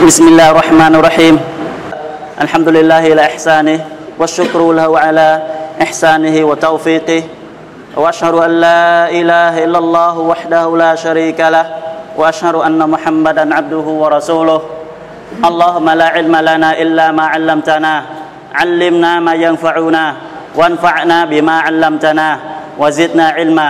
بسم الله الرحمن الرحيم. الحمد لله على إحسانه والشكر له على إحسانه وتوفيقه. وأشهد أن لا إله إلا الله وحده لا شريك له. وأشهد أن محمدا عبده ورسوله. اللهم لا علم لنا إلا ما علمتنا. علمنا ما ينفعنا. وانفعنا بما علمتنا. وزدنا علما.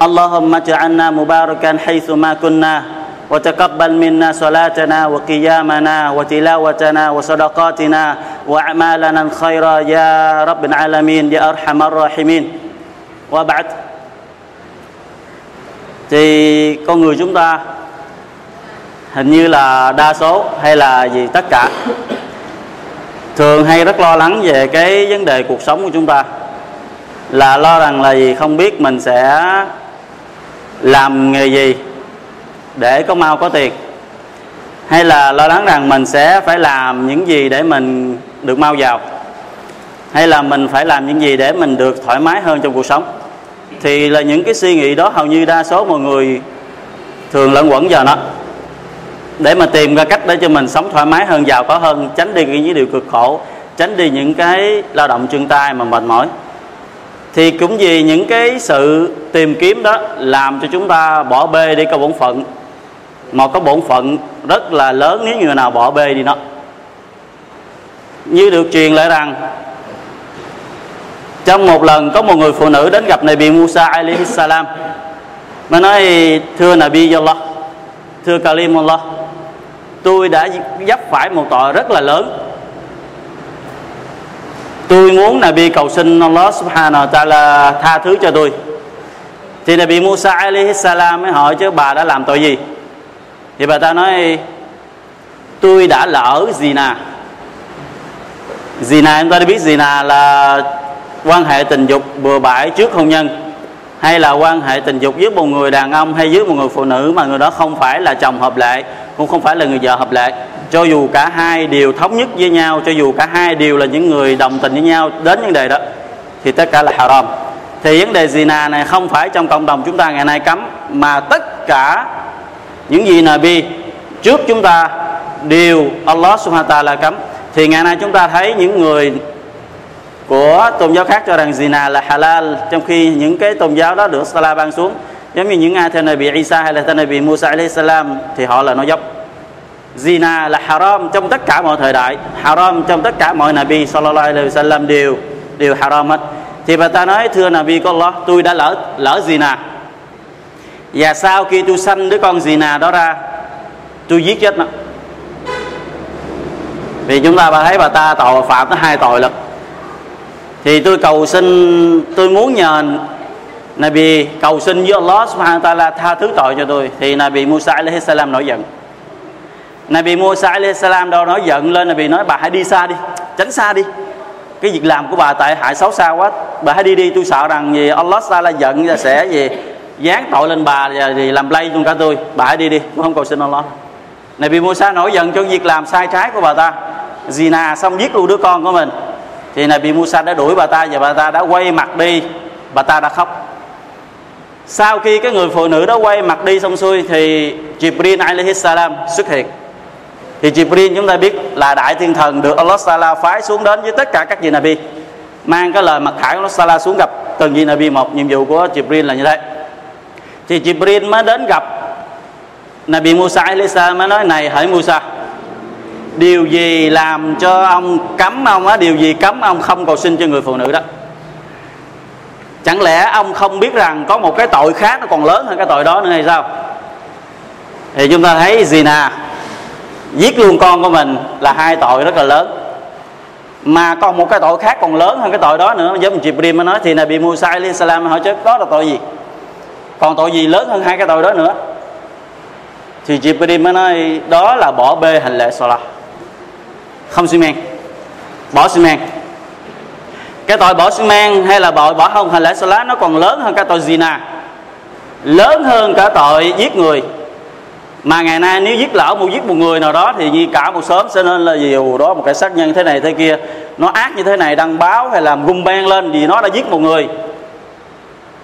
اللهم اجعلنا مباركا حيث ما كنا. وتقبل منا صلاتنا وقيامنا وتلاوتنا وصدقاتنا وأعمالنا الخير يا رب العالمين يا أرحم الراحمين وبعد thì con người chúng ta hình như là đa số hay là gì tất cả thường hay rất lo lắng về cái vấn đề cuộc sống của chúng ta là lo rằng là gì không biết mình sẽ làm nghề gì để có mau có tiền hay là lo lắng rằng mình sẽ phải làm những gì để mình được mau giàu? Hay là mình phải làm những gì để mình được thoải mái hơn trong cuộc sống? Thì là những cái suy nghĩ đó hầu như đa số mọi người thường lẫn quẩn vào nó. Để mà tìm ra cách để cho mình sống thoải mái hơn, giàu có hơn, tránh đi những điều cực khổ, tránh đi những cái lao động chân tay mà mệt mỏi. Thì cũng vì những cái sự tìm kiếm đó làm cho chúng ta bỏ bê đi câu bổn phận một cái bổn phận rất là lớn, nếu người nào bỏ bê đi nó như được truyền lại rằng, trong một lần có một người phụ nữ đến gặp Nabi Musa alaihi salam. Mà nói, thưa Nabi Allah, thưa Kalimullah tôi đã dấp phải một tội rất là lớn. Tôi muốn Nabi cầu xin Allah subhanahu wa ta'ala tha thứ cho tôi. Thì Nabi Musa alaihi salam mới hỏi, chứ bà đã làm tội gì? Thì bà ta nói, tôi đã lỡ gì nào gì zina, chúng ta đã biết zina là quan hệ tình dục bừa bãi trước hôn nhân, hay là quan hệ tình dục với một người đàn ông hay với một người phụ nữ mà người đó không phải là chồng hợp lệ, cũng không phải là người vợ hợp lệ. Cho dù cả hai đều thống nhất với nhau, cho dù cả hai đều là những người đồng tình với nhau đến vấn đề đó, thì tất cả là haram. Thì vấn đề zina này không phải trong cộng đồng chúng ta ngày nay cấm, mà tất cả những gì Nabi trước chúng ta đều Allah subhanahu wa ta'ala cấm. Thì ngày nay chúng ta thấy những người của tôn giáo khác cho rằng zina là halal, trong khi những cái tôn giáo đó được Salah ban xuống. Giống như những ai theo Nabi Isa hay là theo Nabi Musa alayhi salam, thì họ là nói dốc. Zina là haram trong tất cả mọi thời đại, haram trong tất cả mọi Nabi sallallahu alaihi wasallam đều đều haram hết. Thì bà ta nói, thưa Nabi có Allah, tôi đã lỡ lỡ zina và sau khi tôi sanh đứa con gì nà đó ra, tôi giết chết nó. Vì chúng ta thấy bà ta tội phạm tới hai tội lực thì tôi cầu xin, tôi muốn nhờ Nabi cầu xin với Allah subhanahu ta là tha thứ tội cho tôi. Thì Nabi Musa alaihi salam nổi giận. Nabi Musa alaihi salam đâu nổi giận lên, Nabi nói, bà hãy đi xa đi, tránh xa đi. Cái việc làm của bà tại hại xấu xa quá. Bà hãy đi đi, tôi sợ rằng gì Allah ta là giận và sẽ gì dán tội lên bà thì làm lây luôn cả tôi. Bà hãy đi đi, tôi không cầu xin Allah. Nabi Musa nổi giận cho việc làm sai trái của bà ta. Zina xong giết luôn đứa con của mình. Thì Nabi Musa đã đuổi bà ta và bà ta đã quay mặt đi. Bà ta đã khóc. Sau khi cái người phụ nữ đó quay mặt đi xong xuôi thì Jibril alaihi salam xuất hiện. Thì Jibril chúng ta biết là đại thiên thần được Allah Sala phái xuống đến với tất cả các vị Nabi. Mang cái lời mặt khải của Allah Sala xuống gặp từng vị Nabi. Một nhiệm vụ của Jibril là như thế thì Jibril mới đến gặp Nabi Musa Elisa mới nói, này hỡi Musa, điều gì làm cho ông cấm ông á? Điều gì cấm ông không cầu xin cho người phụ nữ đó? Chẳng lẽ ông không biết rằng có một cái tội khác nó còn lớn hơn cái tội đó nữa hay sao? Thì chúng ta thấy gì nè giết luôn con của mình là hai tội rất là lớn. Mà còn một cái tội khác còn lớn hơn cái tội đó nữa. Giống như Jibril mới nói thì Nabi Musa alayhi salam hỏi chứ, đó là tội gì? Còn tội gì lớn hơn hai cái tội đó nữa? Thì Jibril mới nói, đó là bỏ bê hành lễ Salah không xi men bỏ xi men cái tội bỏ xi men hay là bỏ bỏ không hành lễ Salah nó còn lớn hơn cái tội zina. Lớn hơn cả tội giết người. Mà ngày nay nếu giết lỡ một giết một người nào đó thì như cả một sớm sẽ nên là điều đó một cái sát nhân thế này thế kia. Nó ác như thế này, đăng báo hay làm gung ben lên vì nó đã giết một người.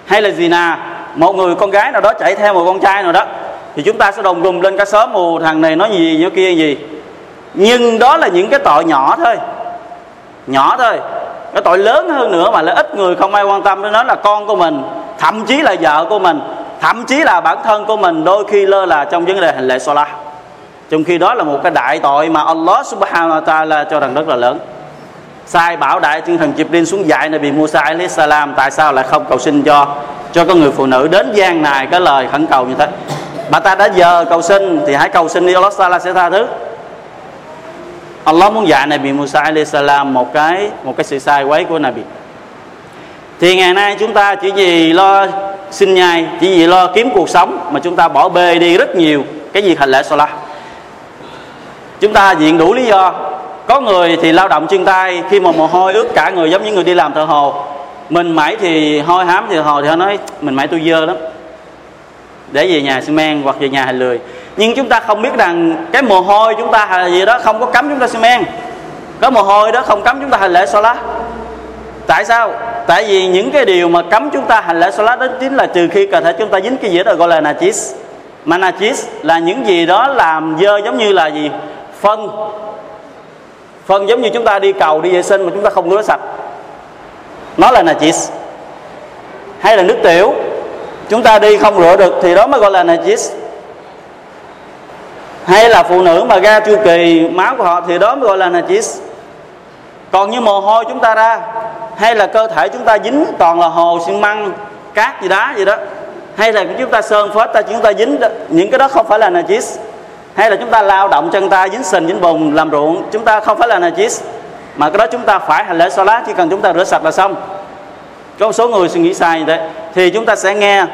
Hay là gì nà một người con gái nào đó chạy theo một con trai nào đó, thì chúng ta sẽ đồng gùm lên cả xóm mù thằng này nói gì, nói kia gì? Nhưng đó là những cái tội nhỏ thôi nhỏ thôi. Cái tội lớn hơn nữa mà là ít người không ai quan tâm đến nó là con của mình, thậm chí là vợ của mình, thậm chí là bản thân của mình, đôi khi lơ là trong vấn đề hành lễ Salah trong khi đó là một cái đại tội mà Allah subhanahu wa ta'ala cho rằng rất là lớn. Sai bảo đại thiên thần Jibril xuống dạy Nabi Musa alayhi salam, tại sao lại không cầu xin cho cho con người phụ nữ đến gian này cái lời khẩn cầu như thế. Bà ta đã giờ cầu xin thì hãy cầu xin đi Allah Taala sẽ tha thứ. Allah muốn dạy Nabi Musa alayhi salam một cái một cái sự sai quấy của Nabi. Thì ngày nay chúng ta chỉ vì lo xin nhai chỉ vì lo kiếm cuộc sống mà chúng ta bỏ bê đi rất nhiều cái gì hành lễ Salah. chúng ta diện đủ lý do. Có người thì lao động chân tay, khi mà mồ hôi ướt cả người giống như người đi làm thợ hồ mình mãi thì hôi hám thì hồi thì họ nói, mình mãi tôi dơ lắm. Để về nhà xi men hoặc về nhà hành lười. Nhưng chúng ta không biết rằng cái mồ hôi chúng ta hay gì đó không có cấm chúng ta xi men. Có mồ hôi đó không cấm chúng ta hành lễ lá tại sao? Tại vì những cái điều mà cấm chúng ta hành lễ lá đó chính là trừ khi cơ thể chúng ta dính cái gì đó gọi là najis. Mà najis là những gì đó làm dơ giống như là gì? Phân. Phân giống như chúng ta đi cầu, đi vệ sinh mà chúng ta không rửa sạch nó là najis. Hay là nước tiểu. Chúng ta đi không rửa được thì đó mới gọi là najis. Hay là phụ nữ mà ra chu kỳ máu của họ thì đó mới gọi là najis. Còn như mồ hôi chúng ta ra, hay là cơ thể chúng ta dính toàn là hồ, xi măng, cát gì đá gì đó. Hay là chúng ta sơn phết ta chúng ta dính những cái đó không phải là najis. Hay là chúng ta lao động chân ta dính sình, dính bùn, làm ruộng, chúng ta không phải là najis mà cái đó chúng ta phải hành lễ salat, chỉ cần chúng ta rửa sạch là xong. Có một số người suy nghĩ sai như thế. Thì chúng ta sẽ nghe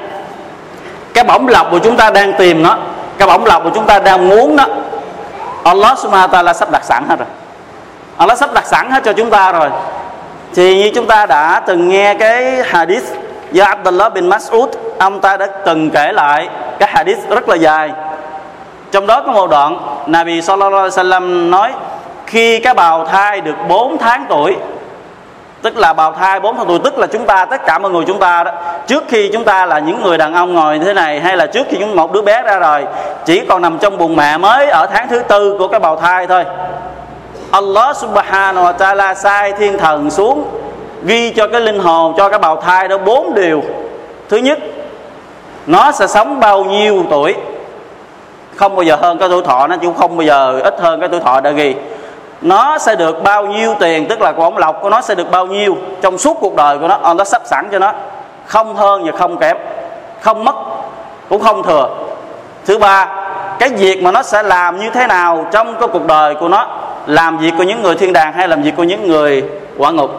cái bổng lọc của chúng ta đang tìm nó, cái bổng lọc của chúng ta đang muốn đó Allah subhanahu wa ta'ala sắp đặt sẵn hết rồi. Allah sắp đặt sẵn hết cho chúng ta rồi. Thì như chúng ta đã từng nghe cái hadith do Abdullah bin Mas'ud, ông ta đã từng kể lại cái hadith rất là dài. Trong đó có một đoạn Nabi sallallahu alaihi wasallam nói khi cái bào thai được 4 tháng tuổi, tức là bào thai 4 tháng tuổi, tức là chúng ta, tất cả mọi người chúng ta đó, trước khi chúng ta là những người đàn ông ngồi như thế này, hay là trước khi chúng một đứa bé ra rồi chỉ còn nằm trong bụng mẹ mới ở tháng thứ tư của cái bào thai thôi. Allah subhanahu wa ta'ala sai thiên thần xuống, ghi cho cái linh hồn, cho cái bào thai đó bốn điều. Thứ nhất, nó sẽ sống bao nhiêu tuổi? Không bao giờ hơn cái tuổi thọ nó cũng không bao giờ ít hơn cái tuổi thọ đã ghi nó sẽ được bao nhiêu tiền, tức là bổng lộc của nó sẽ được bao nhiêu trong suốt cuộc đời của nó. Nó sắp sẵn cho nó. Không hơn và không kém. Không mất, cũng không thừa. Thứ ba, cái việc mà nó sẽ làm như thế nào trong cái cuộc đời của nó? Làm việc của những người thiên đàng hay làm việc của những người quả ngục?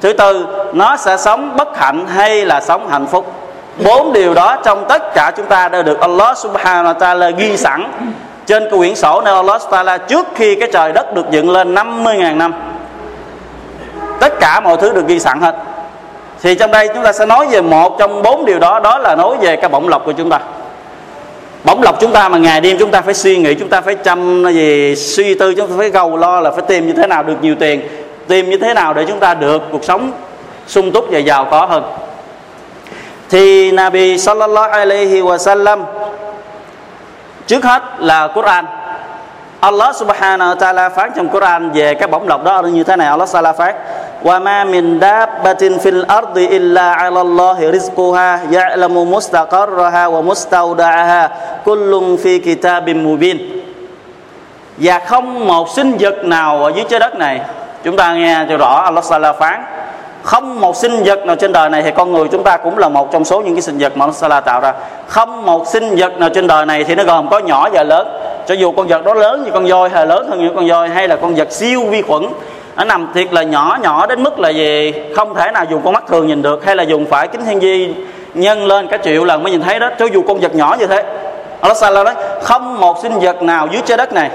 Thứ tư, nó sẽ sống bất hạnh hay là sống hạnh phúc? Bốn điều đó trong tất cả chúng ta đều được Allah subhanahu wa ta'ala ghi sẵn trên cái quyển sổ này Allah ta'ala trước khi cái trời đất được dựng lên 50.000 năm, tất cả mọi thứ được ghi sẵn hết. Thì trong đây chúng ta sẽ nói về một trong bốn điều đó đó là nói về cái bổng lộc của chúng ta. Bổng lộc chúng ta mà ngày đêm chúng ta phải suy nghĩ, chúng ta phải chăm gì, suy tư, chúng ta phải gầu lo là phải tìm như thế nào được nhiều tiền, tìm như thế nào để chúng ta được cuộc sống sung túc và giàu có hơn. Thì Nabi sallallahu alaihi wasallam trước hết là Quran. Allah subhanahu wa ta'ala phán trong Quran về cái bổng lộc đó như thế này. Allah ta'ala phán, wa ma min dabbatin fil ardi illa 'ala Allahi rizquha ya'lamu mustaqarraha wa mustawda'aha kullun fi kitabim mubin. Và không một sinh vật nào ở dưới trái đất này. Chúng ta nghe cho rõ, Allah ta'ala phán không một sinh vật nào trên đời này thì con người chúng ta cũng là một trong số những cái sinh vật mà Allah tạo ra. Không một sinh vật nào trên đời này thì nó gồm có nhỏ và lớn. Cho dù con vật đó lớn như con voi hay lớn hơn những con voi, hay là con vật siêu vi khuẩn, nó nằm thiệt là nhỏ nhỏ đến mức là gì? Không thể nào dùng con mắt thường nhìn được, hay là dùng phải kính thiên di nhân lên cả triệu lần mới nhìn thấy đó. Cho dù con vật nhỏ như thế, Allah nói, không một sinh vật nào dưới trái đất này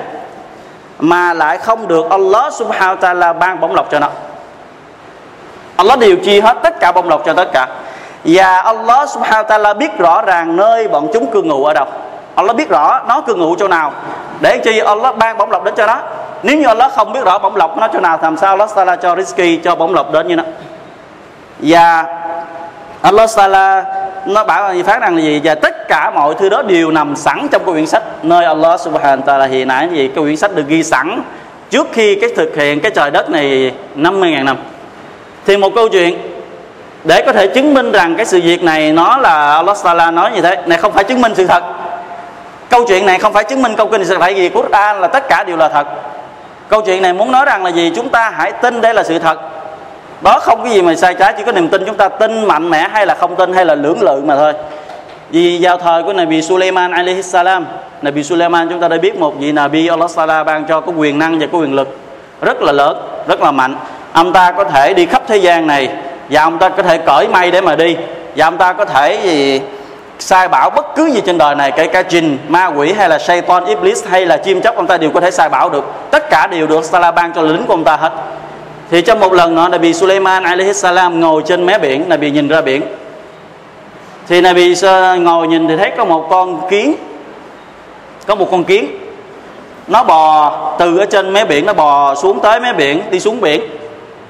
mà lại không được Allah subhanahu ta'ala ban bổng lộc cho nó. Allah điều chi hết tất cả bông lộc cho tất cả. Và Allah subhanahu wa ta'ala biết rõ ràng nơi bọn chúng cư ngụ ở đâu. Allah biết rõ nó cư ngụ chỗ nào. Để chi Allah ban bổng lộc đến cho nó. Nếu như Allah không biết rõ bổng lộc nó chỗ nào, làm sao Allah ta'ala cho risky cho bổng lộc đến như nó? Và Allah ta'ala, nó bảo là phát rằng là gì? Và tất tất cả mọi thứ đó đều nằm sẵn trong cái quyển sách nơi Allah subhanahu wa ta'ala hiện nãy gì? Cái quyển sách được ghi sẵn trước khi cái thực hiện cái trời đất này 50.000 năm thì một câu chuyện để có thể chứng minh rằng cái sự việc này nó là Allah Taala nói như thế này không phải chứng minh sự thật. Câu chuyện này không phải chứng minh câu kinh sự tại vì Quran là tất cả đều là thật. Câu chuyện này muốn nói rằng là gì? Chúng ta hãy tin đây là sự thật. Đó không cái gì mà sai trái, chỉ có niềm tin chúng ta tin mạnh mẽ hay là không tin hay là lưỡng lự mà thôi. Vì vào thời của Nabi Sulaiman alaihi salam, Nabi Sulaiman chúng ta đã biết một vị Nabi Allah Taala ban cho có quyền năng và có quyền lực rất là lớn, rất là mạnh ông ta có thể đi khắp thế gian này và ông ta có thể cởi may để mà đi. Và ông ta có thể, gì, sai bảo bất cứ gì trên đời này, kể cả jin ma quỷ hay là shaitan iblis hay là chim chóc, ông ta đều có thể sai bảo được. Tất cả đều được Salah ban cho lính của ông ta hết. Thì trong một lần nọ Nabi Sulaiman alaihi salam ngồi trên mé biển, Nabi nhìn ra biển. Thì Nabi ngồi nhìn thì thấy có một con kiến, có một con kiến. Nó bò từ ở trên mé biển, nó bò xuống tới mé biển, đi xuống biển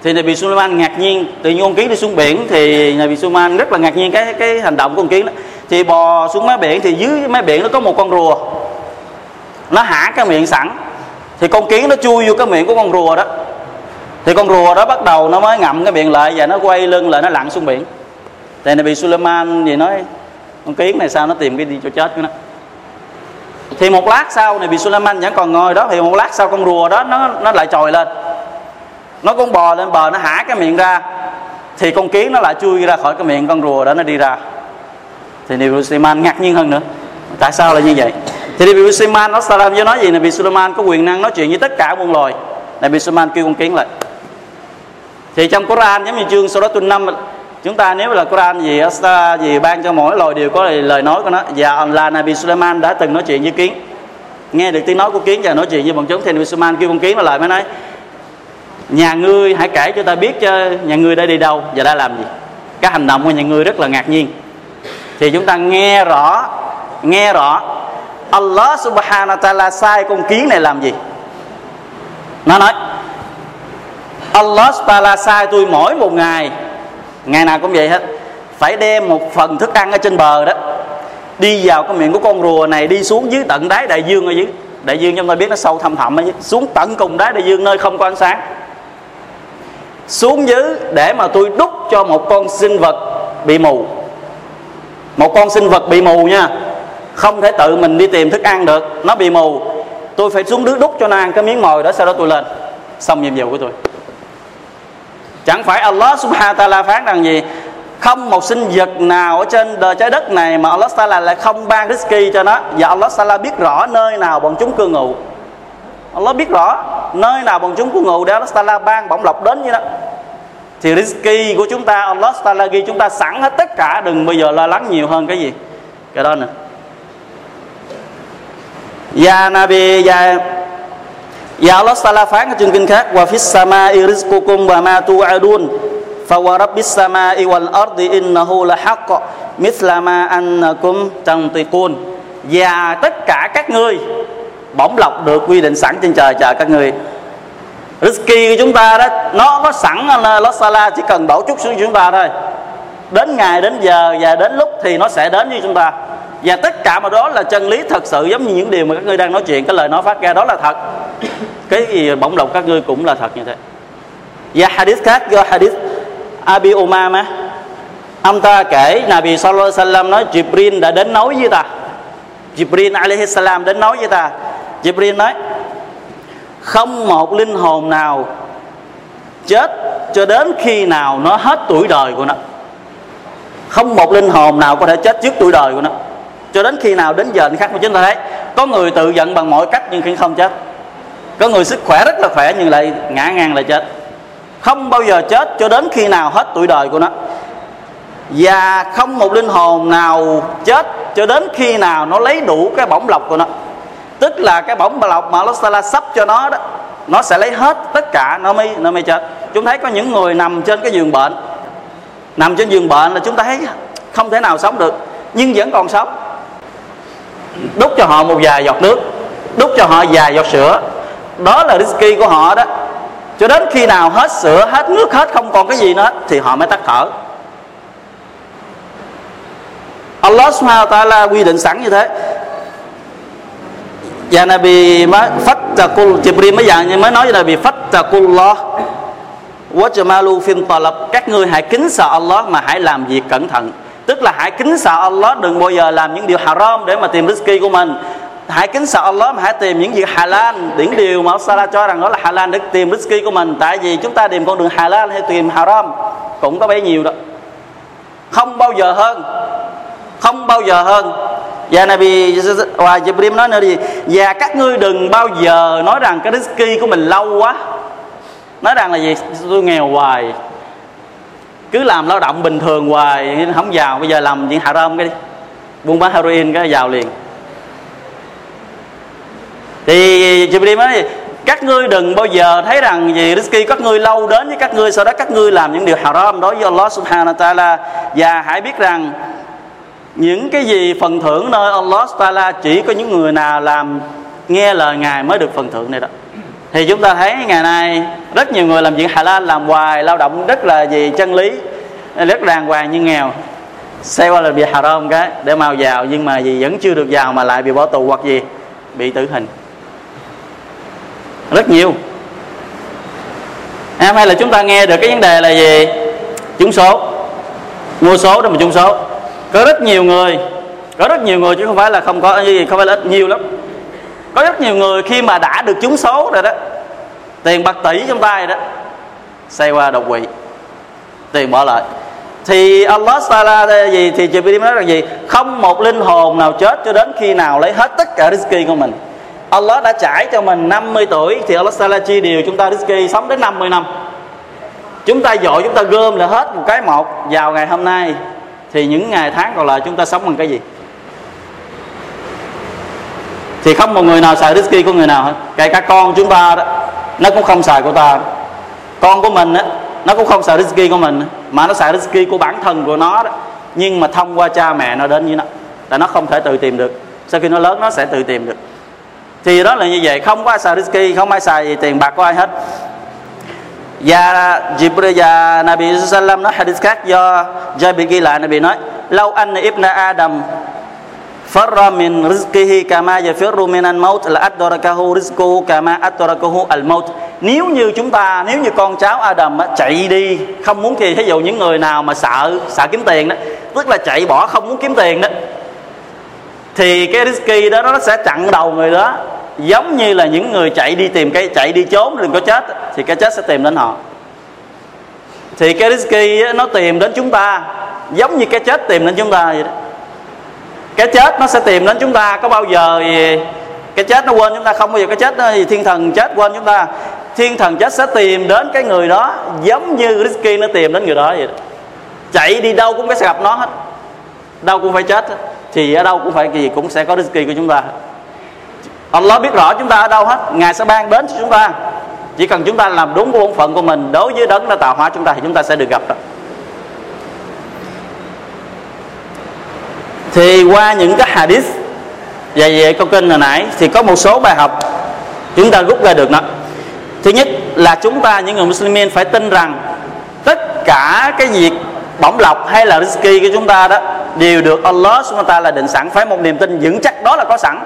thì Nabi Sulaiman ngạc nhiên. Tự nhiên con kiến đi xuống biển thì Nabi Sulaiman rất là ngạc nhiên cái cái hành động của con kiến đó. Thì bò xuống mé biển thì dưới mé biển nó có một con rùa. Nó hả cái miệng sẵn. Thì con kiến nó chui vô cái miệng của con rùa đó. Thì con rùa đó bắt đầu nó mới ngậm cái miệng lại và nó quay lưng lại nó lặn xuống biển. Thì Nabi Sulaiman gì nói, con kiến này sao nó tìm cái đi cho chết của nó thì một lát sau này bị Sulaiman vẫn còn ngồi đó thì một lát sau con rùa đó nó nó lại trồi lên nó con bò lên bờ nó hả cái miệng ra, thì con kiến nó lại chui ra khỏi cái miệng con rùa đó nó đi ra. Thì Nabi Sulaiman ngạc nhiên hơn nữa. Tại sao là như vậy? Thì Nabi Sulaiman nó salam với nói gì? Nabi Sulaiman có quyền năng nói chuyện với tất cả muôn loài. Nabi Sulaiman kêu con kiến lại. Thì trong Quran, giống như chương sau đó tuần năm chúng ta nếu là Quran gì, Asta gì ban cho mỗi loài đều có lời nói của nó. Và là Nabi Sulaiman đã từng nói chuyện với kiến. Nghe được tiếng nói của kiến và nói chuyện với bọn chúng, thì Nabi Sulaiman kêu con kiến nó lại mới nói nhà ngươi, hãy kể cho ta biết cho nhà ngươi đã đi đâu và đã làm gì. Cái hành động của nhà ngươi rất là ngạc nhiên. Thì chúng ta nghe rõ nghe rõ, Allah subhanahu wa ta'ala sai con kiến này làm gì? Nó nói, Allah subhanahu wa ta'ala sai tôi mỗi một ngày. Ngày nào cũng vậy hết. Phải đem một phần thức ăn ở trên bờ đó, đi vào cái miệng của con rùa này, đi xuống dưới tận đáy đại dương ở dưới. Đại dương chúng ta biết nó sâu thăm thẳm ở dưới. Xuống tận cùng đáy đại dương nơi không có ánh sáng xuống dưới để mà tôi đút cho một con sinh vật bị mù. Một con sinh vật bị mù nha. Không thể tự mình đi tìm thức ăn được. Nó bị mù. Tôi phải xuống nước đút cho nó ăn cái miếng mồi đó, sau đó tôi lên. Xong nhiệm vụ của tôi. Chẳng phải Allah subhanahu wa ta'ala phán rằng gì? Không một sinh vật nào ở trên đời trái đất này mà Allah Taala lại không ban rizki cho nó. Và Allah Taala biết rõ nơi nào bọn chúng cư ngụ. Allah biết rõ nơi nào bọn chúng cư ngụ để Allah Taala ban bổng lộc đến như đó thì rizki của chúng ta, Allah ta ghi chúng ta sẵn hết tất cả, đừng bây giờ lo lắng nhiều hơn cái gì. Cái đó nè Ya Nabi, Ya Ya Allah ta phán ở chương kinh khác, Wa fis sama irizqukum wa ma tu'adun, Fa wa rabbis sama wal ardi innahu la haqq Mithla ma annakum tantiqun. Và tất cả các ngươi Bổng lọc được quy định sẵn trên trời, chờ các ngươi. Rizki của chúng ta đó, Nó có sẵn Allah Sala chỉ cần đổ chút xuống chúng ta thôi. Đến ngày, đến giờ và đến lúc thì nó sẽ đến với chúng ta. Và tất cả mà đó là chân lý thật sự, giống như những điều mà các ngươi đang nói chuyện, cái lời nói phát ra đó là thật. Cái gì bổng lộc các ngươi cũng là thật như thế. Và hadith khác do hadith Abi Umama ông ta kể, Nabi Sallallahu Alaihi Wasallam nói, Jibril đã đến nói với ta. Jibril alaihi salam đến nói với ta. Jibril nói không một linh hồn nào chết cho đến khi nào nó hết tuổi đời của nó. Không một linh hồn nào có thể chết trước tuổi đời của nó. Cho đến khi nào đến giờ khác mà chúng ta thấy có người tự giận bằng mọi cách nhưng khi không chết. Có người sức khỏe rất là khỏe nhưng lại ngã ngang lại chết. Không bao giờ chết cho đến khi nào hết tuổi đời của nó. Và không một linh hồn nào chết cho đến khi nào nó lấy đủ cái bổng lộc của nó tức là cái bổng lộc mà Allah sắp cho nó đó, nó sẽ lấy hết tất cả nó mới nó mới chết. Chúng thấy có những người nằm trên cái giường bệnh. Nằm trên giường bệnh là chúng ta thấy không thể nào sống được, nhưng vẫn còn sống. Đút cho họ một vài giọt nước đút cho họ vài giọt sữa. Đó là risky của họ đó. Cho đến khi nào hết sữa, hết nước, hết không còn cái gì nữa, thì họ mới tắt thở. Allah subhanahu wa ta'ala quy định sẵn như thế và Nabi mới fattaqul Jibril mới dặn mới nói với Nabi fattaqullah wajmalu fin talab, các ngươi hãy kính sợ Allah mà hãy làm việc cẩn thận. Tức là hãy kính sợ Allah, đừng bao giờ làm những điều haram để mà tìm rizki của mình. Hãy kính sợ Allah mà hãy tìm những việc halal, những điều mà Allah cho rằng đó là halal để tìm rizki của mình. Tại vì chúng ta tìm con đường halal hay tìm haram cũng có bấy nhiêu đó. Không bao giờ hơn. Không bao giờ hơn và Nabi và Jibril nói nữa gì và dạ, các ngươi đừng bao giờ nói rằng cái risky của mình lâu quá. Nói rằng là gì? Tôi nghèo hoài. Cứ làm lao động bình thường hoài, không giàu. Bây giờ làm chuyện haram cái đi. Buôn bán heroin cái giàu liền. Thì dạ Jibril nói các ngươi đừng bao giờ thấy rằng gì risky các ngươi lâu đến với các ngươi, sau đó các ngươi làm những điều haram đối với Allah subhanahu wa ta'ala. Và hãy biết rằng những cái gì phần thưởng nơi Allah ta'ala chỉ có những người nào làm nghe lời Ngài mới được phần thưởng này đó. Thì chúng ta thấy ngày nay rất nhiều người làm việc Hà Lan làm hoài, lao động rất là gì chân lý, rất đàng hoàng nhưng nghèo. Xe qua là bị haram cái, để mau giàu nhưng mà gì vẫn chưa được giàu mà lại bị bỏ tù hoặc gì, bị tử hình. Rất nhiều. Em hay là chúng ta nghe được cái vấn đề là gì? Trúng số. Mua số đó mà trúng số có rất nhiều người, có rất nhiều người chứ không phải là không có gì, không phải là ít, nhiều lắm. Có rất nhiều người khi mà đã được trúng số rồi đó, tiền bạc tỷ trong tay đó, xây qua độc quỵ, tiền bỏ lại. Thì Allah Taala gì? Thì Jibril nói rằng gì? Không một linh hồn nào chết cho đến khi nào lấy hết tất cả rizki của mình. Allah đã trải cho mình 50 tuổi, thì Allah Taala chia điều chúng ta rizki sống đến 50 năm. Chúng ta dội chúng ta gom là hết một cái một vào ngày hôm nay thì những ngày tháng còn lại chúng ta sống bằng cái gì? Thì không một người nào xài risky của người nào hết. Kể cả con chúng ta đó, nó cũng không xài của ta. Con của mình á, nó cũng không xài risky của mình mà nó xài risky của bản thân của nó đó. Nhưng mà thông qua cha mẹ nó đến với nó, là nó không thể tự tìm được. Sau khi nó lớn, nó sẽ tự tìm được. Thì đó là như vậy, không có ai xài risky không ai xài gì, tiền bạc của ai hết và Jibril và Nabi Sallam nói hadith khác do Jabir ghi lại, Nabi nói lâu anh ibn Adam farra min rizqihi kama yafirru min al-maut la adrakahu rizquhu kama adrakahu al-maut. Nếu như chúng ta, nếu như con cháu Adam chạy đi, không muốn thì ví dụ những người nào mà sợ sợ kiếm tiền đó, tức là chạy bỏ không muốn kiếm tiền đó, thì cái risky đó nó sẽ chặn đầu người đó, giống như là những người chạy đi tìm cái, chạy đi trốn đừng có chết thì cái chết sẽ tìm đến họ. Thì cái risky nó tìm đến chúng ta, giống như cái chết tìm đến chúng ta vậy đó. Cái chết nó sẽ tìm đến chúng ta, có bao giờ gì cái chết nó quên chúng ta không? Bao giờ cái chết nó gì thiên thần chết quên chúng ta, thiên thần chết sẽ tìm đến cái người đó, giống như risky nó tìm đến người đó vậy đó. chạy đi đâu cũng sẽ gặp nó hết, đâu cũng phải chết thì ở đâu cũng phải gì cũng sẽ có risky của chúng ta. Allah biết rõ chúng ta ở đâu hết, Ngài sẽ ban đến cho chúng ta. Chỉ cần chúng ta làm đúng bổn phận của mình, Đối với đấng đã tạo hóa chúng ta Thì chúng ta sẽ được gặp đó. Thì qua những cái hadith, Và về câu kinh hồi nãy, Thì có một số bài học Chúng ta rút ra được đó. Thứ nhất là chúng ta, những người Muslimin, phải tin rằng Tất cả cái việc bổng lộc hay là risky của chúng ta đó Đều được Allah subhanahu wa ta'ala định sẵn. Phải một niềm tin vững chắc, đó là có sẵn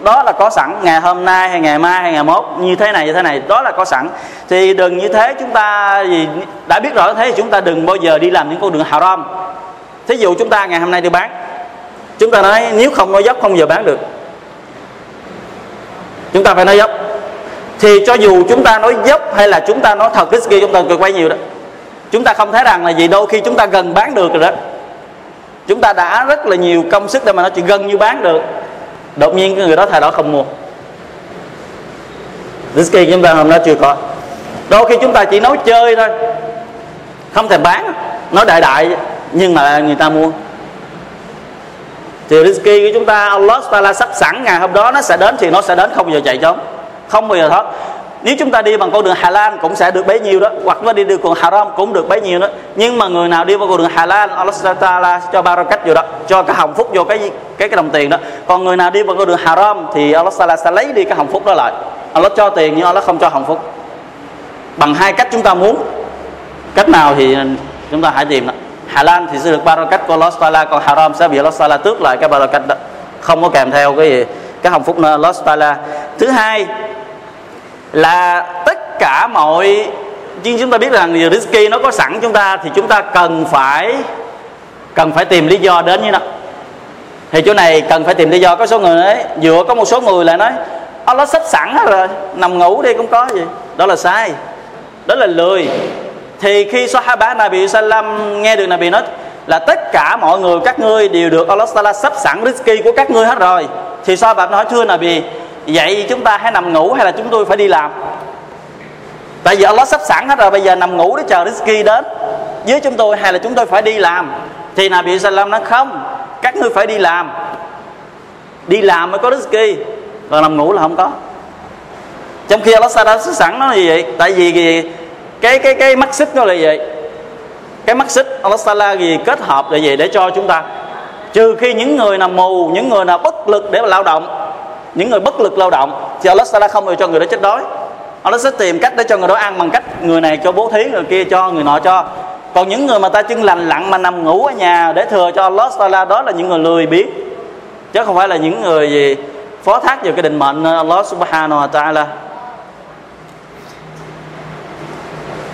đó là có sẵn ngày hôm nay hay ngày mai hay ngày mốt, như thế này, như thế này, đó là có sẵn. Thì đừng như thế, chúng ta gì đã biết rõ thế thì chúng ta đừng bao giờ đi làm những con đường haram. Thí dụ chúng ta ngày hôm nay đi bán, chúng ta nói nếu không nói dốc không giờ bán được. Chúng ta phải nói dốc. Thì cho dù chúng ta nói dốc hay là chúng ta nói thật risky chúng ta cực quay nhiều đó. Chúng ta không thấy rằng là gì, đôi khi chúng ta gần bán được rồi đó. Chúng ta đã rất là nhiều công sức để mà nó chỉ gần như bán được đột nhiên cái người đó thay đổi không mua. Risky chúng ta hôm đó chưa có. Đôi khi chúng ta chỉ nói chơi thôi. Không thể bán. Nói đại đại, nhưng mà người ta mua. Thì risky của chúng ta Allah Taala sắp sẵn ngày hôm đó, nó sẽ đến thì nó sẽ đến không bao giờ chạy trốn. Không bao giờ thoát nếu chúng ta đi bằng con đường halal cũng sẽ được bấy nhiêu đó, hoặc là đi đường con haram cũng được bấy nhiêu đó. Nhưng mà người nào đi vào con đường halal, Allah Taala cho cách vô đó, cho cái hồng phúc vô cái cái cái đồng tiền đó. Còn người nào đi vào con đường haram thì Allah Taala sẽ lấy đi cái hồng phúc đó lại. Allah cho tiền nhưng Allah không cho hồng phúc. Bằng hai cách chúng ta muốn. Cách nào thì chúng ta hãy tìm đó. Halal thì sẽ được barakat của Allah Taala, còn haram sẽ bị Allah Taala tước lại cái barakat đó. Không có kèm theo cái gì, cái hồng phúc Allah Taala. Thứ hai là tất cả mọi nhưng chúng ta biết rằng risky nó có sẵn chúng ta thì chúng ta cần phải cần phải tìm lý do đến như đó thì chỗ này cần phải tìm lý do. Có số người ấy vừa có một số người lại nói ờ, Allah sách sẵn hết rồi, nằm ngủ đi cũng có gì. Đó là sai. Đó là lười. Thì khi Sahaba Nabi Sallam nghe được Nabi nói là tất cả mọi người, các ngươi đều được Allah Taala sắp sẵn risky của các ngươi hết rồi, thì Sahaba nói, thưa Nabi vậy chúng ta hãy nằm ngủ hay là chúng tôi phải đi làm? Tại vì Allah sắp sẵn hết rồi, bây giờ nằm ngủ để chờ rizki đến. Với chúng tôi hay là chúng tôi phải đi làm? Thì Nabi Sallam nói, không, các ngươi phải đi làm. Đi làm mới có rizki còn nằm ngủ là không có. Trong khi Allah đã sẵn nó như vậy? Tại vì gì cái cái cái mắt xích nó là gì cái mắt xích Allah Taala gì kết hợp là gì để cho chúng ta? Trừ khi những người nào mù, những người nào bất lực để mà lao động những người bất lực lao động, thì Allah sẽ không được cho người đó chết đói. Allah sẽ tìm cách để cho người đó ăn bằng cách người này cho bố thí, người kia cho, người nọ cho. Còn những người mà ta chân lành lặn mà nằm ngủ ở nhà để thừa cho Allah Taala, đó là những người lười biếng. Chứ không phải là những người gì phó thác vào cái định mệnh Allah Subhanahu wa Taala.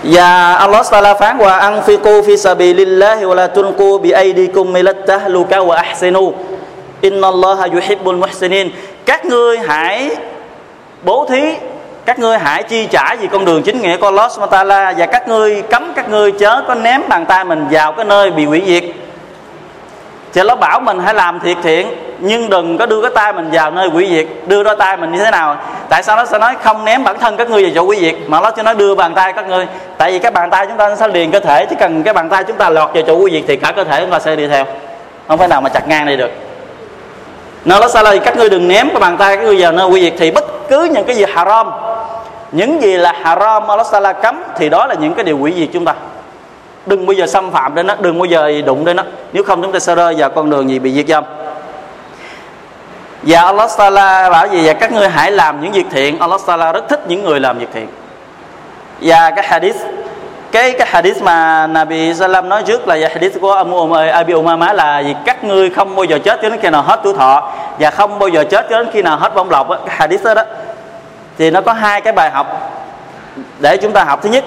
Và Allah Taala phán qua, anfiqu fi sabilillahi wa la tunku bi aidikum milat tahluka wa ahsinu. Inna Allah yuhibbul muhsinin các ngươi hãy bố thí, các ngươi hãy chi trả vì con đường chính nghĩa của Allah Matala Taala và các ngươi cấm, các ngươi chớ có ném bàn tay mình vào cái nơi bị hủy diệt. Thì nó bảo mình hãy làm thiệt thiện, nhưng đừng có đưa cái tay mình vào nơi quỷ diệt. Đưa đôi tay mình như thế nào? Tại sao nó sẽ nói không ném bản thân các ngươi vào chỗ quỷ diệt, mà nó cho nó đưa bàn tay các ngươi? Tại vì cái bàn tay chúng ta sẽ liền cơ thể chỉ cần cái bàn tay chúng ta lọt vào chỗ quỷ diệt thì cả cơ thể chúng ta sẽ đi theo. Không phải nào mà chặt ngang đây được nó nó sao các ngươi đừng ném cái bàn tay các ngươi vào nơi quy diệt thì bất cứ những cái gì haram, những gì là haram, Allah Taala cấm, thì đó là những cái điều quỷ diệt chúng ta. Đừng bao giờ xâm phạm đến nó, đừng bao giờ đụng đến nó. Nếu không, chúng ta sẽ rơi vào con đường gì bị diệt vong. Và Allah Taala bảo gì và các ngươi hãy làm những việc thiện. Allah Taala rất thích những người làm việc thiện. Và cái hadith cái cái hadith mà Nabi Sallam nói trước là dạ, hadith của Abu Abi Umama là gì? Các ngươi không bao giờ chết cho đến khi nào hết tuổi thọ và không bao giờ chết cho đến khi nào hết bông lộc. Cái hadith đó, đó. Thì nó có hai cái bài học để chúng ta học. Thứ nhất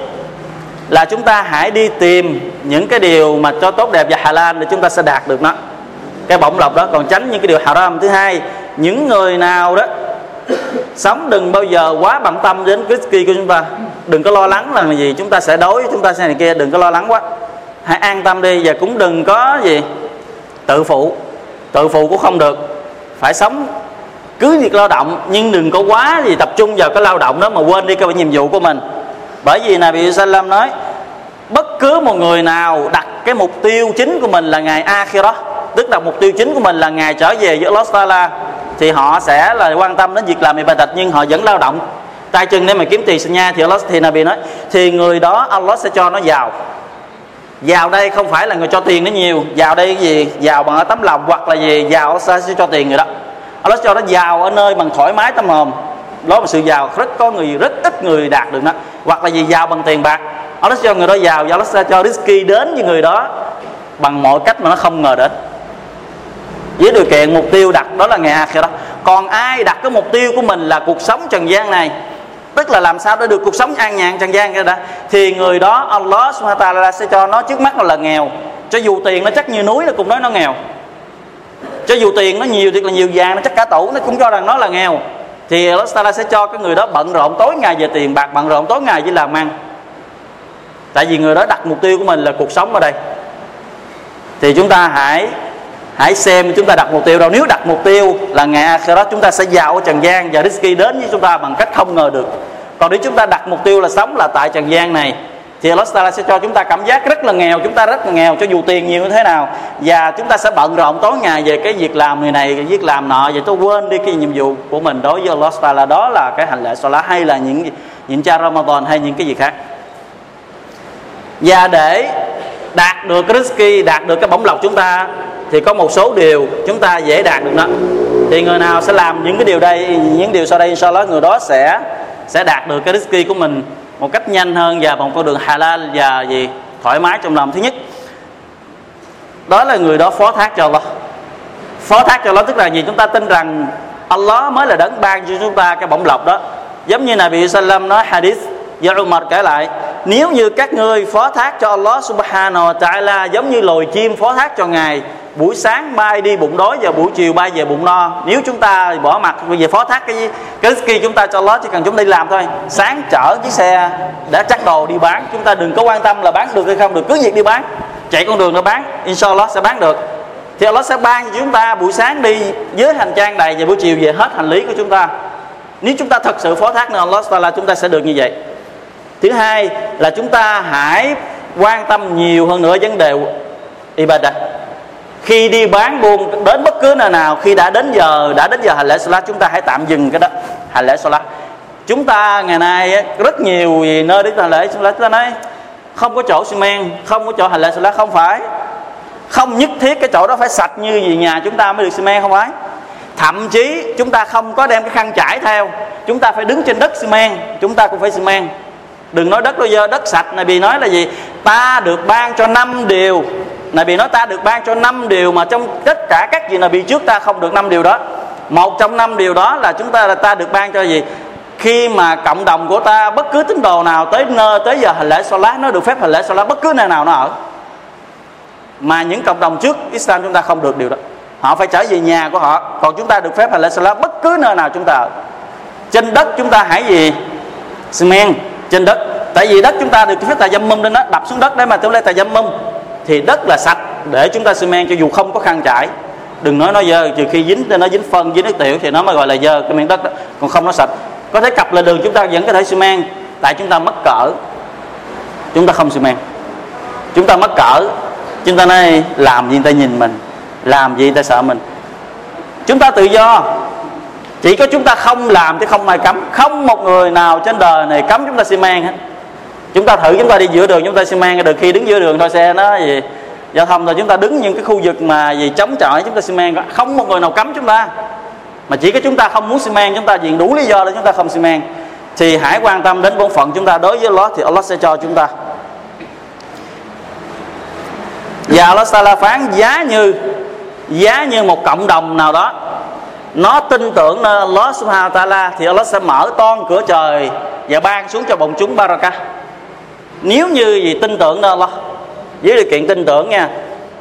là chúng ta hãy đi tìm những cái điều mà cho tốt đẹp và hà lan để chúng ta sẽ đạt được nó cái bổng lộc đó. Còn tránh những cái điều haram. Thứ hai những người nào đó sống đừng bao giờ quá bận tâm đến cái kỳ của chúng ta đừng có lo lắng là gì, chúng ta sẽ đối, chúng ta sẽ này kia, đừng có lo lắng quá. Hãy an tâm đi và cũng đừng có gì, tự phụ. Tự phụ cũng không được. Phải sống cứ việc lao động, nhưng đừng có quá gì tập trung vào cái lao động đó mà quên đi cái nhiệm vụ của mình. Bởi vì là bị Salam nói, bất cứ một người nào đặt cái mục tiêu chính của mình là ngày Akhirah, tức là mục tiêu chính của mình là ngày trở về với Los Taala, thì họ sẽ là quan tâm đến việc làm ibadat, nhưng họ vẫn lao động tay chân để mà kiếm tiền sinh nha thì Allah thì Nabi nói, thì người đó Allah sẽ cho nó giàu giàu đây không phải là người cho tiền nó nhiều giàu đây cái gì? Giàu bằng ở tấm lòng hoặc là gì? Giàu Allah sẽ cho tiền người đó. Allah cho nó giàu ở nơi bằng thoải mái tâm hồn. Đó là sự giàu rất có người, rất ít người đạt được đó hoặc là gì? Giàu bằng tiền bạc. Allah cho người đó giàu và Allah sẽ cho risky đến với người đó bằng mọi cách mà nó không ngờ đến. Với điều kiện mục tiêu đặt đó là ngày đó còn ai đặt cái mục tiêu của mình là cuộc sống trần gian này? Tức là làm sao để được cuộc sống an nhàn, trần gian kia đã thì người đó, Allah subhanahu wa ta'ala sẽ cho nó trước mắt là nghèo. Cho dù tiền nó chắc như núi nó cũng nói nó nghèo. Cho dù tiền nó nhiều thiệt là nhiều vàng, nó chắc cả tủ, nó cũng cho rằng nó là nghèo. Thì Allah Taala sẽ cho cái người đó bận rộn tối ngày về tiền, bạc bận rộn tối ngày với làm ăn. Tại vì người đó đặt mục tiêu của mình là cuộc sống ở đây. Thì chúng ta hãy hãy xem chúng ta đặt mục tiêu đâu. Nếu đặt mục tiêu là ngày đó chúng ta sẽ giàu ở trần gian và risky đến với chúng ta bằng cách không ngờ được. Còn nếu chúng ta đặt mục tiêu là sống là tại trần gian này, thì Allah Taala sẽ cho chúng ta cảm giác rất là nghèo, chúng ta rất là nghèo, cho dù tiền nhiều như thế nào. Và chúng ta sẽ bận rộn tối ngày về cái việc làm người này cái việc làm nọ, và tôi quên đi cái nhiệm vụ của mình. Đối với Allah Taala, đó là cái hành lễ Salah hay là những những cha Ramadan hay những cái gì khác. Và để đạt được cái risky đạt được cái bổng lộc chúng ta thì có một số điều chúng ta dễ đạt được nó thì người nào sẽ làm những cái điều đây, những điều sau đây inshallah người đó sẽ sẽ đạt được cái risky của mình một cách nhanh hơn và bằng con đường halal và gì thoải mái trong lòng. Thứ nhất, đó là người đó phó thác cho Allah. Phó thác cho Allah tức là gì? Chúng ta tin rằng Allah mới là đấng ban cho chúng ta cái bổng lộc đó. Giống như Nabi Sallam nói, hadith do Umar kể lại, nếu như các ngươi phó thác cho Allah subhanahu wa ta'ala giống như loài chim phó thác cho ngài buổi sáng bay đi bụng đói và buổi chiều bay về bụng no. Nếu chúng ta bỏ mặt về phó thác cái cái ski chúng ta cho lót, chỉ cần chúng đi làm thôi. Sáng chở chiếc xe đã chắc đồ đi bán. Chúng ta đừng có quan tâm là bán được hay không được, cứ việc đi bán. Chạy con đường nó bán, inshallah sẽ bán được. Thì Allah sẽ ban cho chúng ta buổi sáng đi với hành trang đầy và buổi chiều về hết hành lý của chúng ta. Nếu chúng ta thật sự phó thác nên Allah là chúng ta sẽ được như vậy. Thứ hai là chúng ta hãy quan tâm nhiều hơn nữa vấn đề ibadah khi đi bán buôn, đến bất cứ nơi nào, khi đã đến giờ, đã đến giờ hành lễ salat chúng ta hãy tạm dừng cái đó. Hành lễ salat chúng ta ngày nay rất nhiều nơi đến hành lễ salat chúng ta nói, không có chỗ xi men không có chỗ hành lễ salat không phải. Không nhất thiết cái chỗ đó phải sạch như gì nhà chúng ta mới được xi men không phải. Thậm chí, chúng ta không có đem cái khăn trải theo. Chúng ta phải đứng trên đất xi men chúng ta cũng phải xi men đừng nói đất đôi dơ, đất sạch này, bị nói là gì? Ta được ban cho năm điều này bị nói ta được ban cho năm điều mà trong tất cả các gì là bị trước ta không được năm điều đó. Một trong năm điều đó là chúng ta là ta được ban cho gì? Khi mà cộng đồng của ta bất cứ tín đồ nào tới nơi, tới giờ hành lễ lá nó được phép hành lễ lá bất cứ nơi nào nó ở. Mà những cộng đồng trước Islam chúng ta không được điều đó. Họ phải trở về nhà của họ, còn chúng ta được phép hành lễ lá bất cứ nơi nào chúng ta ở. Trên đất chúng ta hãy gì? Xi men, trên đất. Tại vì đất chúng ta được phép tài dâm mâm lên đó đập xuống đất để mà tôi lấy tài dâm mâm thì đất là sạch để chúng ta xi men cho dù không có khăn trải. Đừng nói nó dơ, trừ khi dính nó dính phân, dính nước tiểu thì nó mới gọi là dơ, cái miếng đất đó. Còn không nó sạch. Có thể cặp lên đường chúng ta vẫn có thể xi men, tại chúng ta mất cỡ. Chúng ta không xi men. Chúng ta mất cỡ. Chúng ta nói, làm gì người ta nhìn mình, làm gì người ta sợ mình. Chúng ta tự do. Chỉ có chúng ta không làm chứ không ai cấm. Không một người nào trên đời này cấm chúng ta xi men hết chúng ta thử, chúng ta đi giữa đường, chúng ta xi men được khi đứng giữa đường thôi, xe nó gì, giao thông rồi chúng ta đứng những cái khu vực mà gì chống chọi, chúng ta xi men không một người nào cấm chúng ta. Mà chỉ có chúng ta không muốn xi men chúng ta diện đủ lý do để chúng ta không xi men thì hãy quan tâm đến bổn phận chúng ta. Đối với Allah thì Allah sẽ cho chúng ta. Và Allah Taala phán giá như giá như một cộng đồng nào đó. Nó tin tưởng nơi Allah Subhanahu wa Taala thì Allah sẽ mở toan cửa trời và ban xuống cho bọn chúng barakah nếu như gì tin tưởng đó, Allah, với điều kiện tin tưởng nha,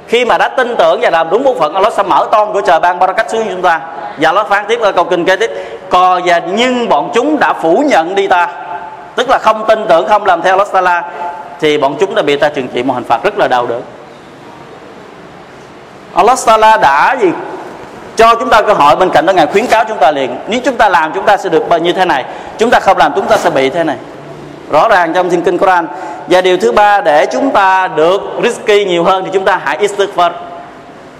khi mà đã tin tưởng và làm đúng bổn phận, Allah sẽ mở toan của trời ban barakat xuống cho chúng ta. Và Allah phán tiếp ở câu kinh kế tiếp co và nhưng bọn chúng đã phủ nhận đi ta. Tức là không tin tưởng, không làm theo Allah thì bọn chúng đã bị ta trừng trị một hình phạt rất là đau đớn. Allah Taala đã gì? Cho chúng ta cơ hội bên cạnh đó, ngài khuyến cáo chúng ta liền, nếu chúng ta làm, chúng ta sẽ được như thế này? Chúng ta không làm, chúng ta sẽ bị thế này rõ ràng trong thiên kinh Quran. Và điều thứ ba, để chúng ta được risky nhiều hơn thì chúng ta hãy istighfar.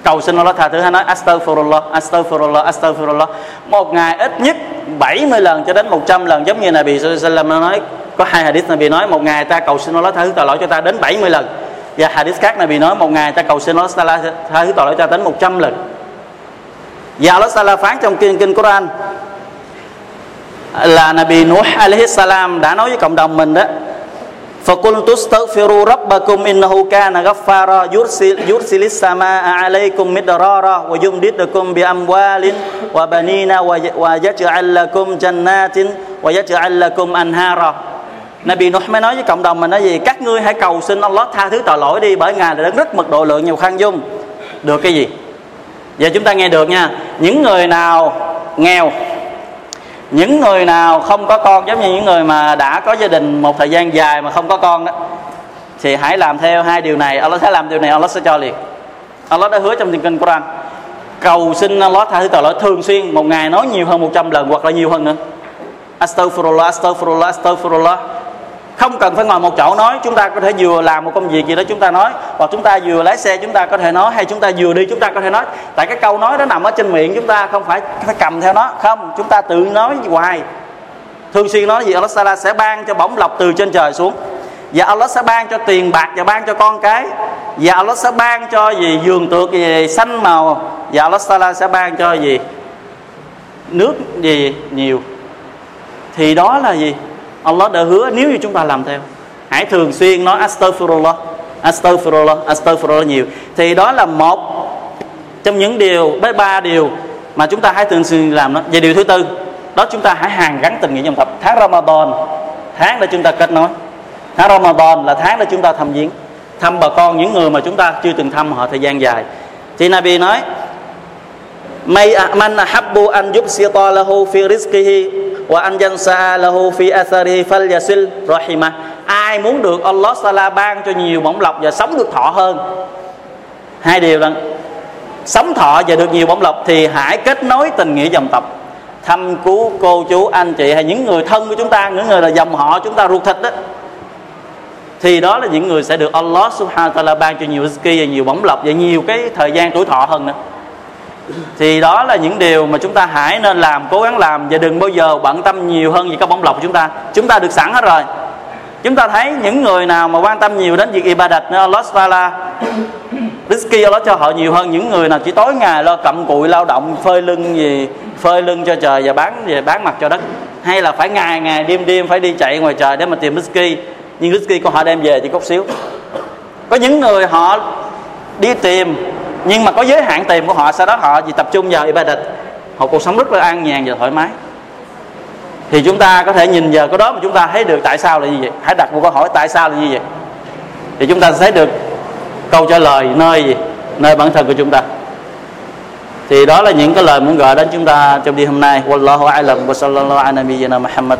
Cầu xin Allah tha thứ hay nói, astaghfirullah astaghfirullah astaghfirullah. Một ngày ít nhất 70 lần cho đến 100 lần, giống như Nabi sallallahu nói. Có hai hadith Nabi nói, một ngày ta cầu xin Allah tha thứ tội lỗi cho ta đến 70 lần. Và hadith khác Nabi nói, một ngày ta cầu xin Allah tha thứ tội lỗi cho ta đến 100 lần. Và Allah Taala phán trong kinh kinh Quran là Nabi Nuh alaihi salam đã nói với cộng đồng mình đó فقلت استغفروا ربكم إنه كان غفارا يرسل يرسل السماء عليكم مدرارا ويمددكم بأموال وبنين ويجعل لكم جنات ويجعل لكم أنهارا Nabi Nuh mới nói với cộng đồng mình nói gì các ngươi hãy cầu xin Allah tha thứ tội lỗi đi bởi ngài đã rất mật độ lượng nhiều khăn dung được cái gì giờ chúng ta nghe được nha những người nào nghèo những người nào không có con giống như những người mà đã có gia đình một thời gian dài mà không có con đó thì hãy làm theo hai điều này. Allah sẽ làm điều này Allah sẽ cho liền. Allah đã hứa trong kinh kinh Quran cầu xin Allah tha thứ tội lỗi thường xuyên một ngày nói nhiều hơn 100 lần hoặc là nhiều hơn nữa. Astaghfirullah, Astaghfirullah, Astaghfirullah không cần phải ngồi một chỗ nói, chúng ta có thể vừa làm một công việc gì đó chúng ta nói, hoặc chúng ta vừa lái xe chúng ta có thể nói, hay chúng ta vừa đi chúng ta có thể nói. Tại cái câu nói đó nằm ở trên miệng chúng ta, không phải phải cầm theo nó. Không, chúng ta tự nói hoài. Thường xuyên nói gì, Allah Sala sẽ ban cho bổng lộc từ trên trời xuống. Và Allah sẽ ban cho tiền bạc và ban cho con cái. Và Allah sẽ ban cho gì giường tược gì, xanh màu. Và Allah Sala sẽ ban cho gì, nước gì nhiều. Thì đó là gì? Allah đã hứa nếu như chúng ta làm theo. Hãy thường xuyên nói astaghfirullah astaghfirullah astaghfirullah nhiều. Thì đó là một trong những điều với ba điều mà chúng ta hãy thường xuyên làm đó. Về điều thứ tư, đó chúng ta hãy hàng gắn tình nghĩa dòng tập tháng Ramadan, tháng để chúng ta kết nối. Tháng Ramadan là tháng để chúng ta thăm viếng, thăm bà con, những người mà chúng ta chưa từng thăm họ thời gian dài. Thì Nabi nói, May man habbu an yubsita lahu fi rizqihi wa an yansa lahu fi atharihi falyasil rahimah. Ai muốn được Allah Sala ban cho nhiều bổng lộc và sống được thọ hơn. Hai điều là sống thọ và được nhiều bổng lộc thì hãy kết nối tình nghĩa dòng tộc thăm cứu cô chú, anh chị hay những người thân của chúng ta, những người là dòng họ chúng ta ruột thịt đó thì đó là những người sẽ được Allah subhanahu wa ta'ala ban cho nhiều rizki và nhiều bổng lộc và nhiều cái thời gian tuổi thọ hơn nữa thì đó là những điều mà chúng ta hãy nên làm, cố gắng làm và đừng bao giờ bận tâm nhiều hơn về các bóng lọc của chúng ta. Chúng ta được sẵn hết rồi. Chúng ta thấy những người nào mà quan tâm nhiều đến việc ibadat ờ, nữa Allah Taala Rizki Allah cho họ nhiều hơn những người nào chỉ tối ngày lo cặm cụi, lao động, phơi lưng gì, phơi lưng cho trời và bán về bán mặt cho đất. Hay là phải ngày ngày đêm đêm phải đi chạy ngoài trời để mà tìm Rizki nhưng Rizki của họ đem về chỉ cốc xíu. Có những người họ đi tìm nhưng mà có giới hạn tiền của họ, sau đó họ chỉ tập trung vào ibadat. Họ cuộc sống rất là an nhàn và thoải mái. Thì chúng ta có thể nhìn vào cái đó mà chúng ta thấy được tại sao là như vậy. Hãy đặt một câu hỏi tại sao là như vậy. Thì chúng ta sẽ thấy được câu trả lời nơi gì? Nơi bản thân của chúng ta. Thì đó là những cái lời muốn gọi đến chúng ta trong đêm hôm nay. Wallahu a'lam wa sallallahu ala nabiyyina muhammad.